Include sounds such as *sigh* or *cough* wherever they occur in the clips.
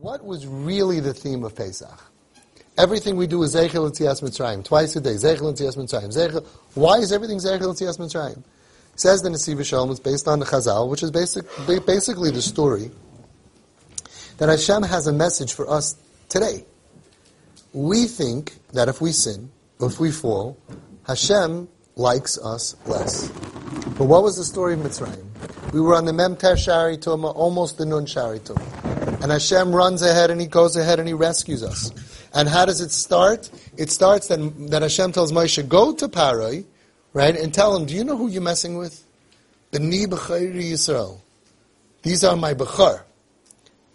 What was really the theme of Pesach? Everything we do is Zeichel Tzias Mitzrayim. Twice a day, Zeichel Tzias Mitzrayim. Zeichel. Why is everything Zeichel and Tzias Mitzrayim? Says the Nesiv Shalom, it's based on the Chazal, which is basic, basically the story that Hashem has a message for us today. We think that if we sin, if we fall, Hashem likes us less. But what was the story of Mitzrayim? We were on the Memter Shari Tuma, almost the Nun Shari Tuma. And Hashem runs ahead and He goes ahead and He rescues us. And how does it start? It starts that, that Hashem tells Moshe, go to Parai, right, and tell him, do you know who you're messing with? B'ni b'chayri Yisrael. These are my b'char.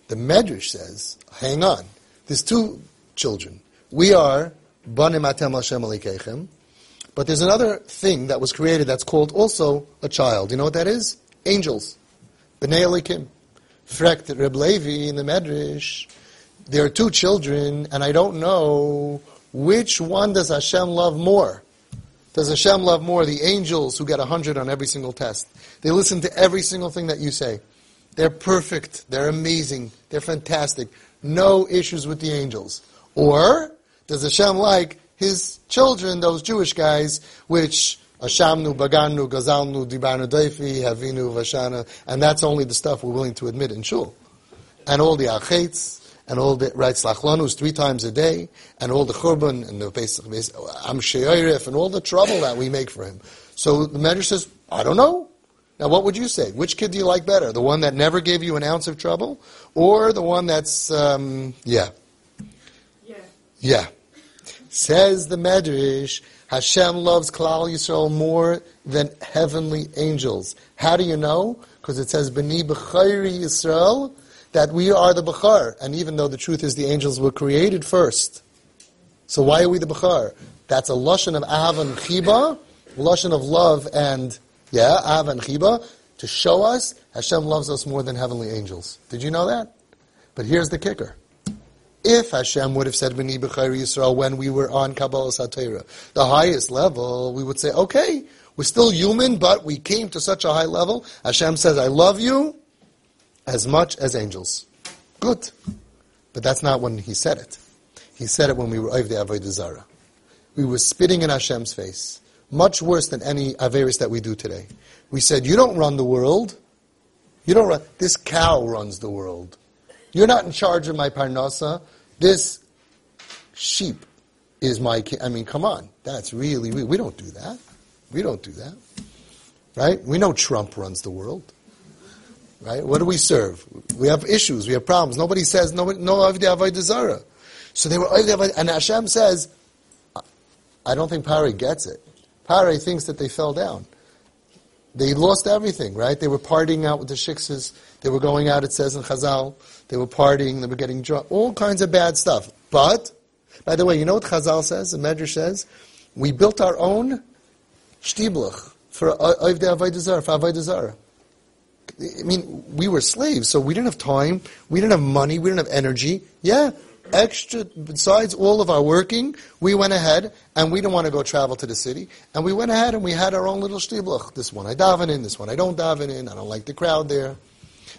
The Medrash says, hang on, there's two children. We are banim atem Hashem alikechem, but there's another thing that was created that's called also a child. You know what that is? Angels. B'nei alikim. Frekt Reb Levi in the Medrash there are two children, and I don't know which one does Hashem love more. Does Hashem love more the angels who get a hundred on every single test? They listen to every single thing that you say. They're perfect. They're amazing. They're fantastic. No issues with the angels. Or does Hashem like his children, those Jewish guys, which Ashamnu, Baganu, Gazalnu, Dibanu Daifi, Havinu, Vashana, and that's only the stuff we're willing to admit in shul. And all the achetz, and all the right slachlanus three times a day, and all the churban and the basic am and all the trouble that we make for him. So the Medrash says, I don't know. Now, what would you say? Which kid do you like better? The one that never gave you an ounce of trouble, or the one that's um, yeah, yeah, yeah? Says the Medrash, Hashem loves Klal Yisrael more than heavenly angels. How do you know? Because it says, "B'ni b'chayri Yisrael." that we are the Bechar. And even though the truth is the angels were created first. So why are we the Bechar? That's a Lashon of Av and Chiba, Lashon of love and, yeah, Av and Chiba, to show us Hashem loves us more than heavenly angels. Did you know that? But here's the kicker. If Hashem would have said Yisrael when we were on Kabbalah Satira, the highest level, we would say, okay, we're still human, but we came to such a high level. Hashem says, I love you, as much as angels. Good. But that's not when he said it. He said it when we were the Avodah Zarah. We were spitting in Hashem's face. Much worse than any Averis that we do today. We said, you don't run the world. You don't run, this cow runs the world. You're not in charge of my parnasa. This sheep is my, I mean, come on. That's really, we, we don't do that. We don't do that. Right? We know Trump runs the world. Right? What do we serve? We have issues. We have problems. Nobody says nobody, no Avdi Zarah. So they were and Hashem says, I don't think Pari gets it. Pari thinks that they fell down. They lost everything, right? They were partying out with the shiksas. They were going out, it says in Chazal. They were partying, they were getting drunk. All kinds of bad stuff. But, by the way, you know what Chazal says, the Medrash says? We built our own shtiblach for Avdei Avodah Zarah, for Avodah Zarah. I mean, we were slaves, so we didn't have time, we didn't have money, we didn't have energy. Yeah, extra, besides all of our working, we went ahead and we didn't want to go travel to the city. And we went ahead and we had our own little shtiblach. This one I daven in, this one I don't daven in, I don't like the crowd there.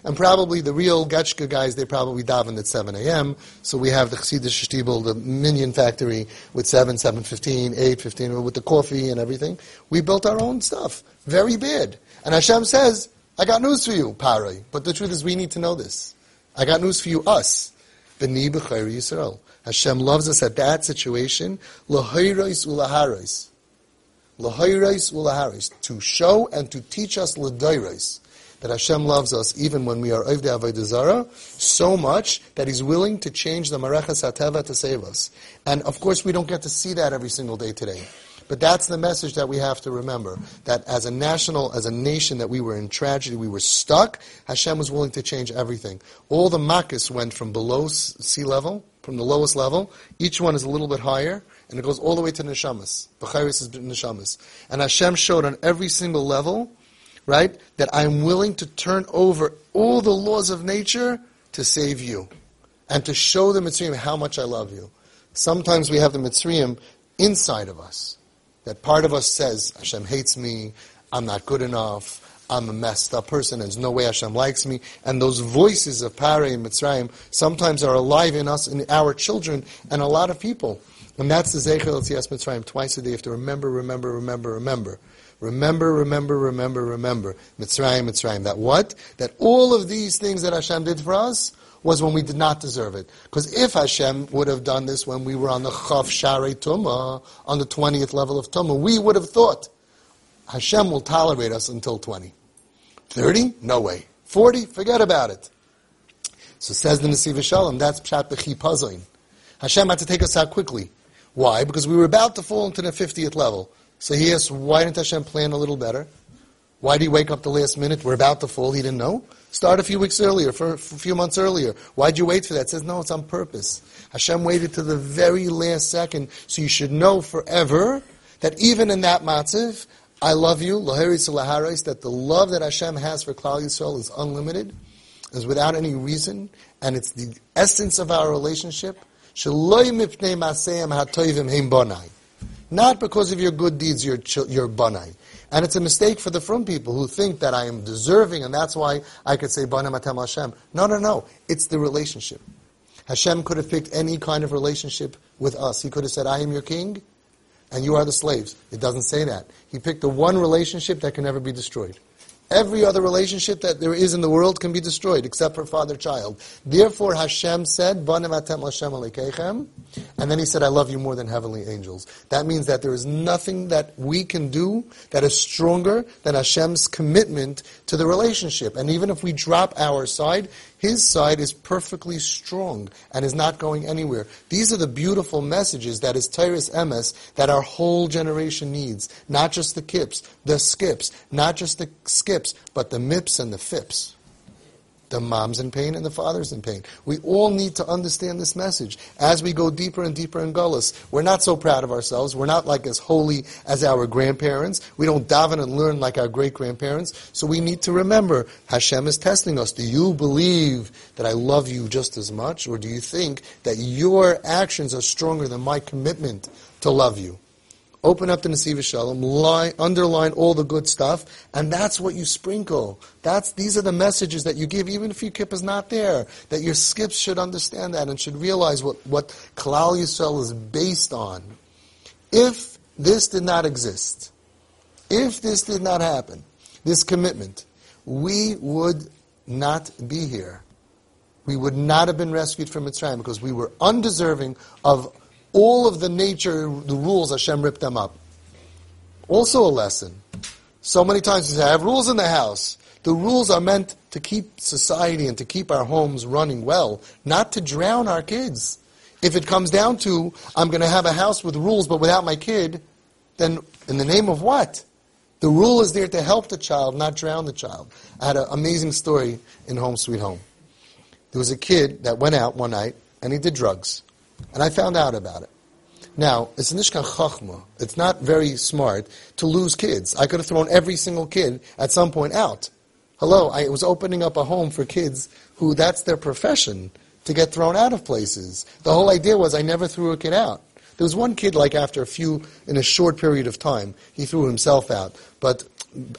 And probably the real Getchka guys, they probably daven at 7 a.m. So we have the Chassidish Shtibel, the Minyan factory with 7, 7.15, 8.15, with the coffee and everything. We built our own stuff. Very bad. And Hashem says, I got news for you, Parai. But the truth is, we need to know this. I got news for you, us. B'ni b'chayri Yisrael. Hashem loves us at that situation. L'hayrais ulaharais. L'hayrais ulaharais. To show and to teach us l'dayrais. That Hashem loves us even when we are Ovdei Avodah so much that He's willing to change the Marechas HaTeva to save us. And of course, we don't get to see that every single day today. But that's the message that we have to remember. That as a national, as a nation, that we were in tragedy, we were stuck. Hashem was willing to change everything. All the makkahs went from below sea level, from the lowest level. Each one is a little bit higher, and it goes all the way to neshamas. B'chayris is neshamas. And Hashem showed on every single level, right, that I'm willing to turn over all the laws of nature to save you. And to show the Mitzrayim how much I love you. Sometimes we have the Mitzrayim inside of us that part of us says, Hashem hates me, I'm not good enough, I'm a messed up person. There's no way Hashem likes me. And those voices of Parei and Mitzrayim sometimes are alive in us, in our children, and a lot of people. And that's the Zeichel Yetzias Mitzrayim. Twice a day you have to remember, remember, remember, remember. Remember, remember, remember, remember. Mitzrayim, Mitzrayim. That what? That all of these things that Hashem did for us was when we did not deserve it. Because if Hashem would have done this when we were on the Chav Sharei Tumah, on the 20th level of Tumah, we would have thought, Hashem will tolerate us until 20. 30? No way. 40? Forget about it. So says the Nesiv Shalom, that's Pshat Puzzling. Hashem had to take us out quickly. Why? Because we were about to fall into the 50th level. So he asked, why didn't Hashem plan a little better? Why did he wake up the last minute? We're about to fall. He didn't know. Start a few weeks earlier, for, a few months earlier. Why'd you wait for that? Says, no, it's on purpose. Hashem waited to the very last second, so you should know forever that even in that matziv, I love you, laharis laharis, that the love that Hashem has for Klal Yisrael is unlimited, is without any reason, and it's the essence of our relationship. Not because of your good deeds, your, your banai. And it's a mistake for the from people who think that I am deserving and that's why I could say Bana Matem Hashem. No, no, no. It's the relationship. Hashem could have picked any kind of relationship with us. He could have said, I am your king and you are the slaves. It doesn't say that. He picked the one relationship that can never be destroyed. Every other relationship that there is in the world can be destroyed, except for father-child. Therefore, Hashem said, Hashem and then he said, I love you more than heavenly angels. That means that there is nothing that we can do that is stronger than Hashem's commitment to the relationship. And even if we drop our side, his side is perfectly strong and is not going anywhere. These are the beautiful messages that is Tyrus Emes that our whole generation needs. Not just the kips, the skips, not just the skips, but the mips and the fips. The mom's in pain and the father's in pain. We all need to understand this message. As we go deeper and deeper in Gullus, we're not so proud of ourselves. We're not like as holy as our grandparents. We don't daven and learn like our great grandparents. So we need to remember, Hashem is testing us. Do you believe that I love you just as much? Or do you think that your actions are stronger than my commitment to love you? Open up the Nesiv Shalom, line, underline all the good stuff, and that's what you sprinkle. That's, these are the messages that you give, even if your kippah is not there, that your skips should understand that and should realize what, what Klal Yisrael is based on. If this did not exist, if this did not happen, this commitment, we would not be here. We would not have been rescued from Mitzrayim because we were undeserving of all of the nature, the rules, Hashem ripped them up. Also a lesson. So many times we say, I have rules in the house. The rules are meant to keep society and to keep our homes running well, not to drown our kids. If it comes down to, I'm going to have a house with rules but without my kid, then in the name of what? The rule is there to help the child, not drown the child. I had an amazing story in Home Sweet Home. There was a kid that went out one night and he did drugs. And I found out about it. Now, it's nishkan chachma. It's not very smart to lose kids. I could have thrown every single kid at some point out. Hello, I was opening up a home for kids who that's their profession, to get thrown out of places. The whole idea was I never threw a kid out. There was one kid, like after a few, in a short period of time, he threw himself out. But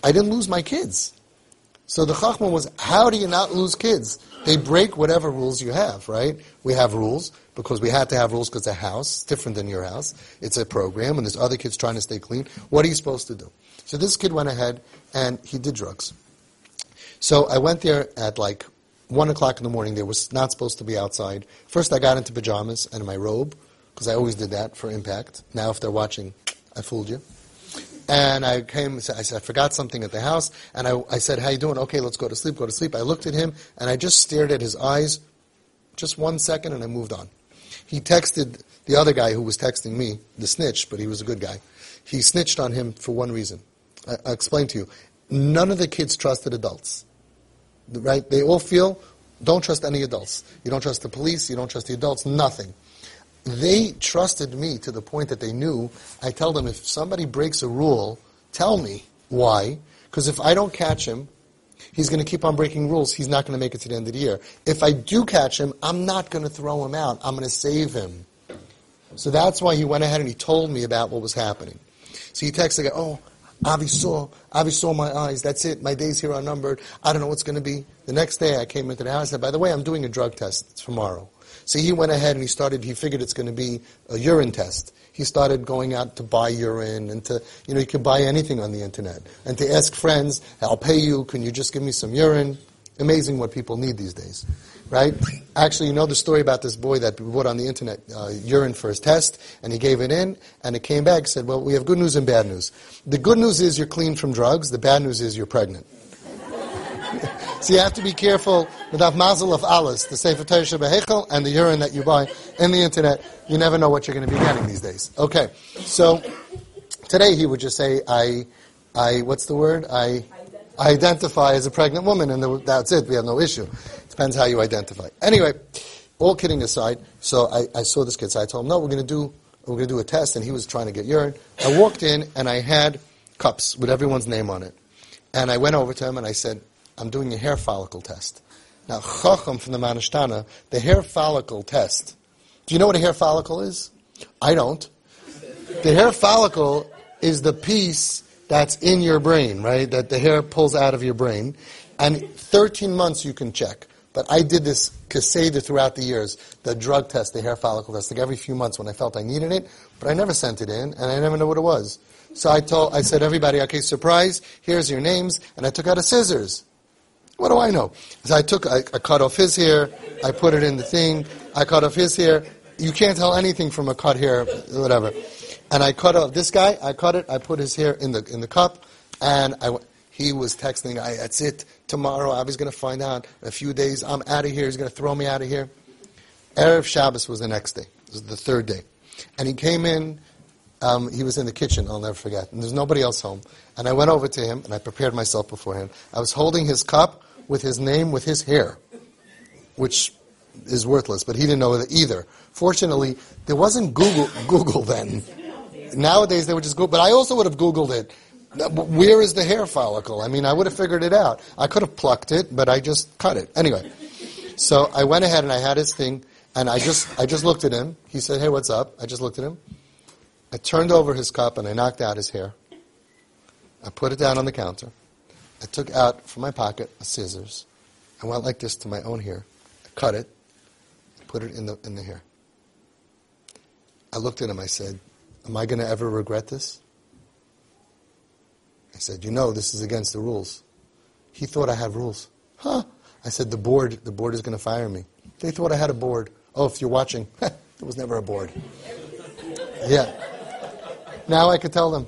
I didn't lose my kids. So the chachma was, how do you not lose kids? They break whatever rules you have, right? We have rules because we had to have rules because a house, it's different than your house. It's a program, and there's other kids trying to stay clean. What are you supposed to do? So this kid went ahead and he did drugs. So I went there at like one o'clock in the morning. There was not supposed to be outside. First, I got into pajamas and my robe because I always did that for impact. Now, if they're watching, I fooled you. And I came, I said, I forgot something at the house, and I, I said, how you doing? Okay, let's go to sleep, go to sleep. I looked at him, and I just stared at his eyes, just one second, and I moved on. He texted the other guy who was texting me, the snitch, but he was a good guy. He snitched on him for one reason. I, I'll explain to you. None of the kids trusted adults. Right? They all feel, don't trust any adults. You don't trust the police, you don't trust the adults, nothing. They trusted me to the point that they knew I tell them if somebody breaks a rule, tell me why. Because if I don't catch him, he's going to keep on breaking rules. He's not going to make it to the end of the year. If I do catch him, I'm not going to throw him out. I'm going to save him. So that's why he went ahead and he told me about what was happening. So he texted, me, oh, Avi saw, Avi saw my eyes. That's it. My days here are numbered. I don't know what's going to be. The next day I came into the house and said, by the way, I'm doing a drug test tomorrow. So he went ahead and he started, he figured it's going to be a urine test. He started going out to buy urine and to, you know, you could buy anything on the internet. And to ask friends, I'll pay you, can you just give me some urine? Amazing what people need these days right? Actually, you know the story about this boy that bought on the internet uh, urine for his test, and he gave it in, and it came back. Said, "Well, we have good news and bad news. The good news is you're clean from drugs. The bad news is you're pregnant." So you have to be careful with that mazel of Alice, the Sefer Torah Behechel, and the urine that you buy in the internet. You never know what you're going to be getting these days. Okay, so today he would just say, "I, I, what's the word? I." I identify as a pregnant woman, and that's it. We have no issue. Depends how you identify. Anyway, all kidding aside, so I, I saw this kid, so I told him, no, we're going to do we're going to do a test, and he was trying to get urine. I walked in, and I had cups with everyone's name on it. And I went over to him, and I said, I'm doing a hair follicle test. Now, Chacham from the Manishtana, the hair follicle test. Do you know what a hair follicle is? I don't. The hair follicle is the piece that's in your brain, right? That the hair pulls out of your brain. And 13 months you can check. But I did this kaseda throughout the years, the drug test, the hair follicle test, like every few months when I felt I needed it, but I never sent it in, and I never knew what it was. So I told, I said, everybody, okay, surprise, here's your names, and I took out a scissors. What do I know? So I took, I, I cut off his hair, I put it in the thing, I cut off his hair. You can't tell anything from a cut hair, whatever. And I cut off this guy, I cut it, I put his hair in the, in the cup, and I he was texting, I, that's it. Tomorrow, Avi's going to find out. in A few days, I'm out of here. He's going to throw me out of here. Erev Shabbos was the next day. It was the third day. And he came in, um, he was in the kitchen, I'll never forget. And there's nobody else home. And I went over to him, and I prepared myself before him. I was holding his cup with his name, with his hair, which is worthless, but he didn't know it either. Fortunately, there wasn't Google, Google then. Nowadays, they would just go, but I also would have Googled it where is the hair follicle? I mean, I would have figured it out. I could have plucked it, but I just cut it. Anyway, so I went ahead and I had his thing, and I just, I just looked at him. He said, hey, what's up? I just looked at him. I turned over his cup and I knocked out his hair. I put it down on the counter. I took out from my pocket a scissors. I went like this to my own hair. I cut it, put it in the, in the hair. I looked at him. I said, am I going to ever regret this? I said, you know, this is against the rules. He thought I had rules. Huh? I said, the board, the board is going to fire me. They thought I had a board. Oh, if you're watching, *laughs* there was never a board. Yeah. Now I could tell them.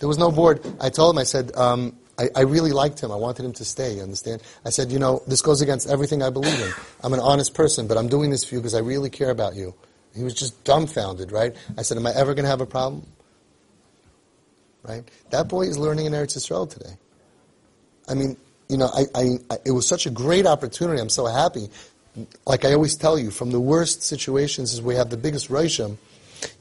There was no board. I told him, I said, um, I, I, really liked him. I wanted him to stay, you understand? I said, you know, this goes against everything I believe in. I'm an honest person, but I'm doing this for you because I really care about you. He was just dumbfounded, right? I said, am I ever going to have a problem? right? That boy is learning in Eretz Yisrael today. I mean, you know, I, I, I, it was such a great opportunity. I'm so happy. Like I always tell you, from the worst situations is we have the biggest rosham.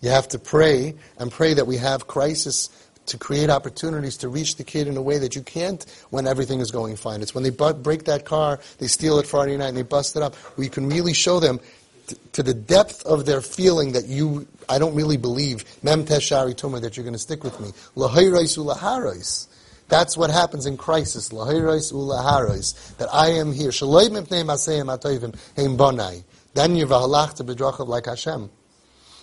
You have to pray and pray that we have crisis to create opportunities to reach the kid in a way that you can't when everything is going fine. It's when they bu- break that car, they steal it Friday night, and they bust it up, you can really show them t- to the depth of their feeling that you I don't really believe mem teshari tumah that you're going to stick with me. Lahayrais ulaharais. That's what happens in crisis. Lahayrais ulaharais. That I am here. Shaloi mipnei maseyim atoivim heim bonai. Then you're v'halachta b'drachav like Hashem.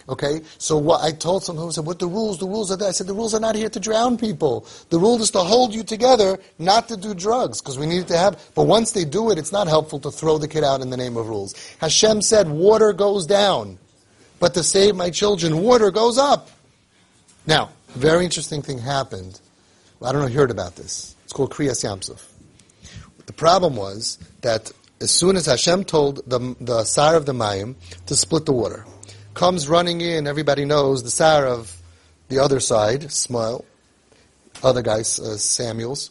Okay, so what I told someone who said, "What the rules? The rules are there." I said, "The rules are not here to drown people. The rule is to hold you together, not to do drugs, because we need to have. But once they do it, it's not helpful to throw the kid out in the name of rules. Hashem said, "Water goes down." but to save my children, water goes up. Now, very interesting thing happened. I don't know if you heard about this. It's called Kriyas Yamsuf. The problem was that as soon as Hashem told the, the Sar of the Mayim to split the water, comes running in, everybody knows, the Sar of the other side, Smile, other guy, uh, Samuels,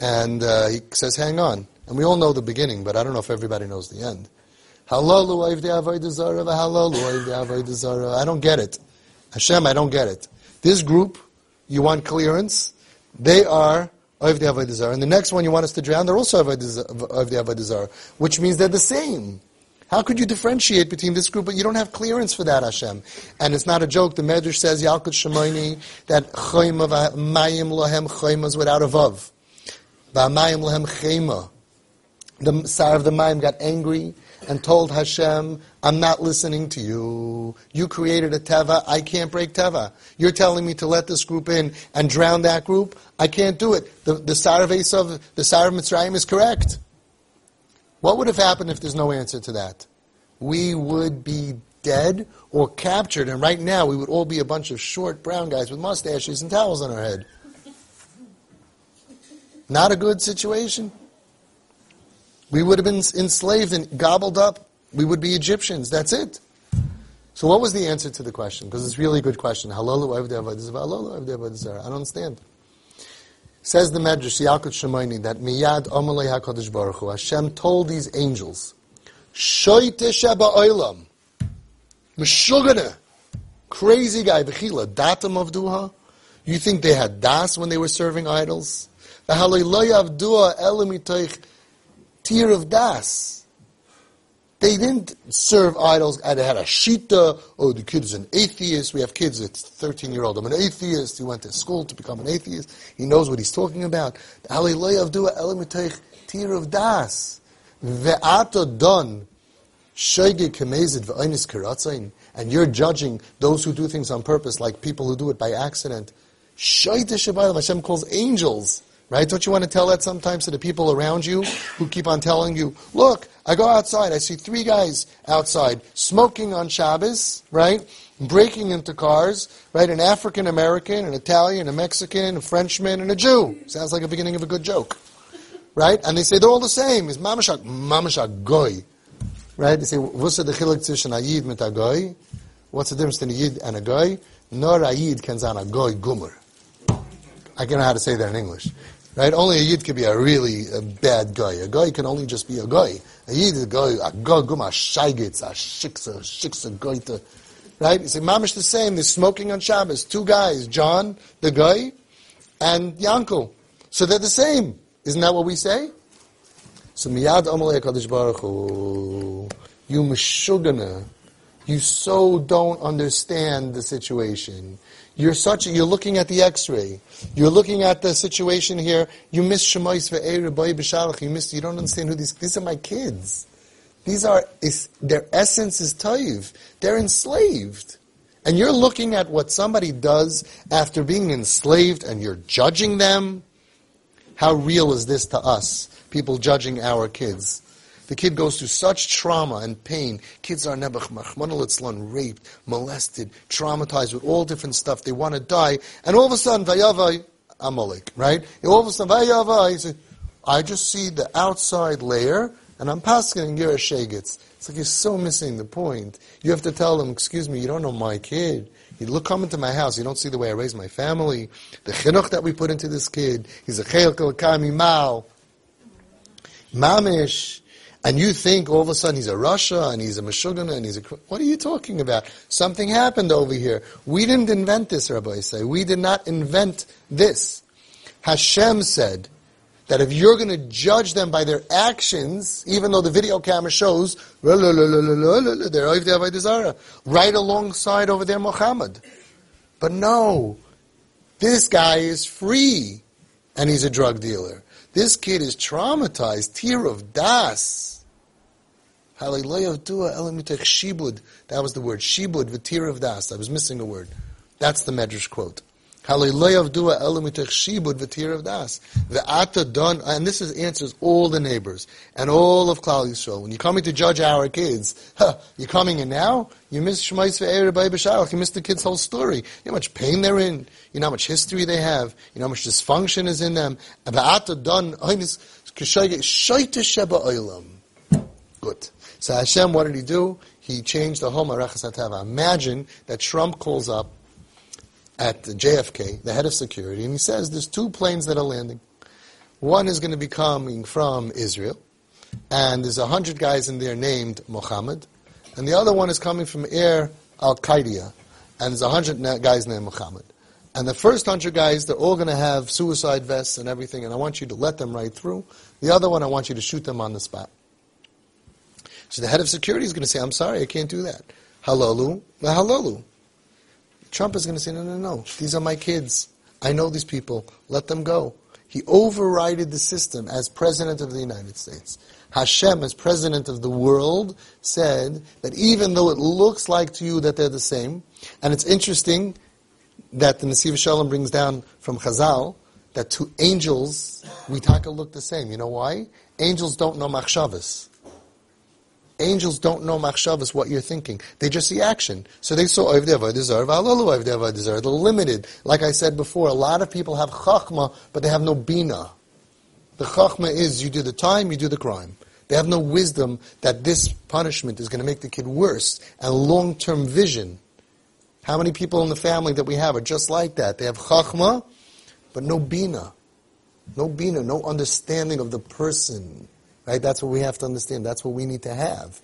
and uh, he says, hang on. And we all know the beginning, but I don't know if everybody knows the end. I don't get it. Hashem, I don't get it. This group, you want clearance. They are Oivdei Avodah And the next one you want us to drown, they're also Oivdei Avodah which means they're the same. How could you differentiate between this group, but you don't have clearance for that, Hashem? And it's not a joke. The Medrash says, Yalkut Shimoni, that Chayma Mayim Lahem Chayma is without a Vav. V'amayim Lahem Chayma. The Sar of the Mayim got angry and told Hashem, I'm not listening to you. You created a Teva, I can't break Teva. You're telling me to let this group in and drown that group? I can't do it. The, the Sar of Esav, the Sar of Mitzrayim is correct. What would have happened if there's no answer to that? We would be dead or captured, and right now we would all be a bunch of short brown guys with mustaches and towels on our head. Not a good situation. We would have been enslaved and gobbled up. We would be Egyptians. That's it. So what was the answer to the question? Because it's really a good question. I don't understand. Says the Medrash, Yalkut Shimoni, that Miyad Amalei HaKadosh Baruch Hu, Hashem told these angels, Shoite Sheba Oilam, Meshugana, crazy guy, Bechila, Datam of Duha. You think they had das when they were serving idols? Tir of Das. They didn't serve idols. They had a shita. Oh, the kid is an atheist. We have kids. It's thirteen year old. I'm an atheist. He went to school to become an atheist. He knows what he's talking about. Tir of Das. Ve'ata don shege kemezid ve'ainis karatzain. And you're judging those who do things on purpose, like people who do it by accident. Hashem calls angels Right? Don't you want to tell that sometimes to the people around you who keep on telling you, look, I go outside, I see three guys outside smoking on Shabbos, right? Breaking into cars, right? An African American, an Italian, a Mexican, a Frenchman, and a Jew. Sounds like the beginning of a good joke. Right? And they say they're all the same. Is mamashak, mamashak goy. Right? They say, what's the chilek tzishan ayid mit goy? What's the difference between a yid and a goy? Nor ayid can zan a goy gummer. I don't know how to say that in English. Right? Only a yid can be a really a bad guy. A guy can only just be a guy. A yid is a guy, a gum, a shaygitz, a shiksa, shiksa goita. Right? You say, mamish the same. They're smoking on Shabbos. Two guys, John, the guy, and Yankel. So they're the same. Isn't that what we say? So miyad amalei HaKadosh Baruch Hu, you meshugana, you so don't understand the situation. You're such. You're looking at the X-ray. You're looking at the situation here. You miss Shemais ve'er You miss. You don't understand who these. These are my kids. These are. Their essence is taiv. They're enslaved, and you're looking at what somebody does after being enslaved, and you're judging them. How real is this to us? People judging our kids. The kid goes through such trauma and pain. Kids are nebuch machmanalitzlan, raped, molested, traumatized with all different stuff. They want to die. And all of a sudden, vayavai, amalek, right? All of a sudden, vayavai, I just see the outside layer, and I'm passing you're. It's like you're so missing the point. You have to tell them, excuse me, you don't know my kid. You look, come into my house, you don't see the way I raise my family. The chinuch that we put into this kid, he's a kalakami mao. Mamish, and you think all of a sudden he's a rasha and he's a Meshuggah and he's a. What are you talking about? Something happened over here. We didn't invent this, Rabbi say. We did not invent this. Hashem said that if you're going to judge them by their actions, even though the video camera shows they're right alongside over there Muhammad. But no, this guy is free and he's a drug dealer. This kid is traumatized, tear of das. That was the word. Shibud, v'tir of das. I was missing a word. That's the Medrash quote. Das. And this is, answers all the neighbors and all of Klal Yisrael. When you're coming to judge our kids, huh, you're coming in now, you miss Shemais ve'er b'shalach, you miss the kids' whole story. You know how much pain they're in, you know how much history they have, you know how much dysfunction is in them. Don, oh, Good. So Hashem, what did he do? He changed the whole Marachas. Imagine that Trump calls up at JFK, the head of security, and he says there's two planes that are landing. One is going to be coming from Israel, and there's a hundred guys in there named Mohammed, and the other one is coming from Air Al Qaeda, and there's a hundred guys named Mohammed. And the first hundred guys, they're all going to have suicide vests and everything, and I want you to let them right through. The other one, I want you to shoot them on the spot. So the head of security is going to say, I'm sorry, I can't do that. Halalu, halalu. Trump is going to say, no, no, no. These are my kids. I know these people. Let them go. He overrided the system as president of the United States. Hashem, as president of the world, said that even though it looks like to you that they're the same, and it's interesting that the Nesiv Shalom brings down from Chazal that to angels, we taka look the same. You know why? Angels don't know machshavas. Angels don't know machshavas, what you're thinking. They just see action. So they saw Oivdei Avodah Valalu Oivdei Avodah They're limited. Like I said before, a lot of people have chachma, but they have no bina. The chachma is you do the time, you do the crime. They have no wisdom that this punishment is going to make the kid worse and long-term vision. How many people in the family that we have are just like that? They have chachma, but no bina. No bina, no understanding of the person. Right? That's what we have to understand. That's what we need to have.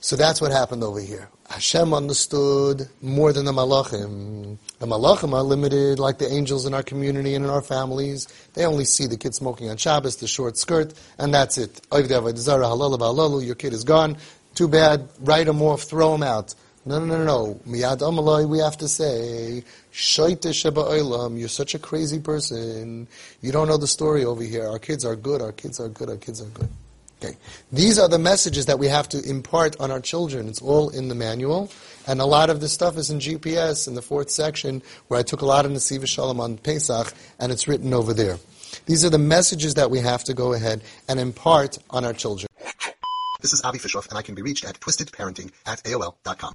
So that's what happened over here. Hashem understood more than the malachim. The malachim are limited, like the angels in our community and in our families. They only see the kid smoking on Shabbos, the short skirt, and that's it. Your kid is gone. Too bad. Write him off. Throw him out. No, no, no, no. Amalai, we have to say, Shaita sheba olam, you're such a crazy person. You don't know the story over here. Our kids are good, our kids are good, our kids are good. Okay. These are the messages that we have to impart on our children. It's all in the manual. And a lot of this stuff is in GPS in the fourth section where I took a lot of Nesiva Shalom on Pesach and it's written over there. These are the messages that we have to go ahead and impart on our children. This is Avi Fishoff and I can be reached at twistedparenting at AOL.com.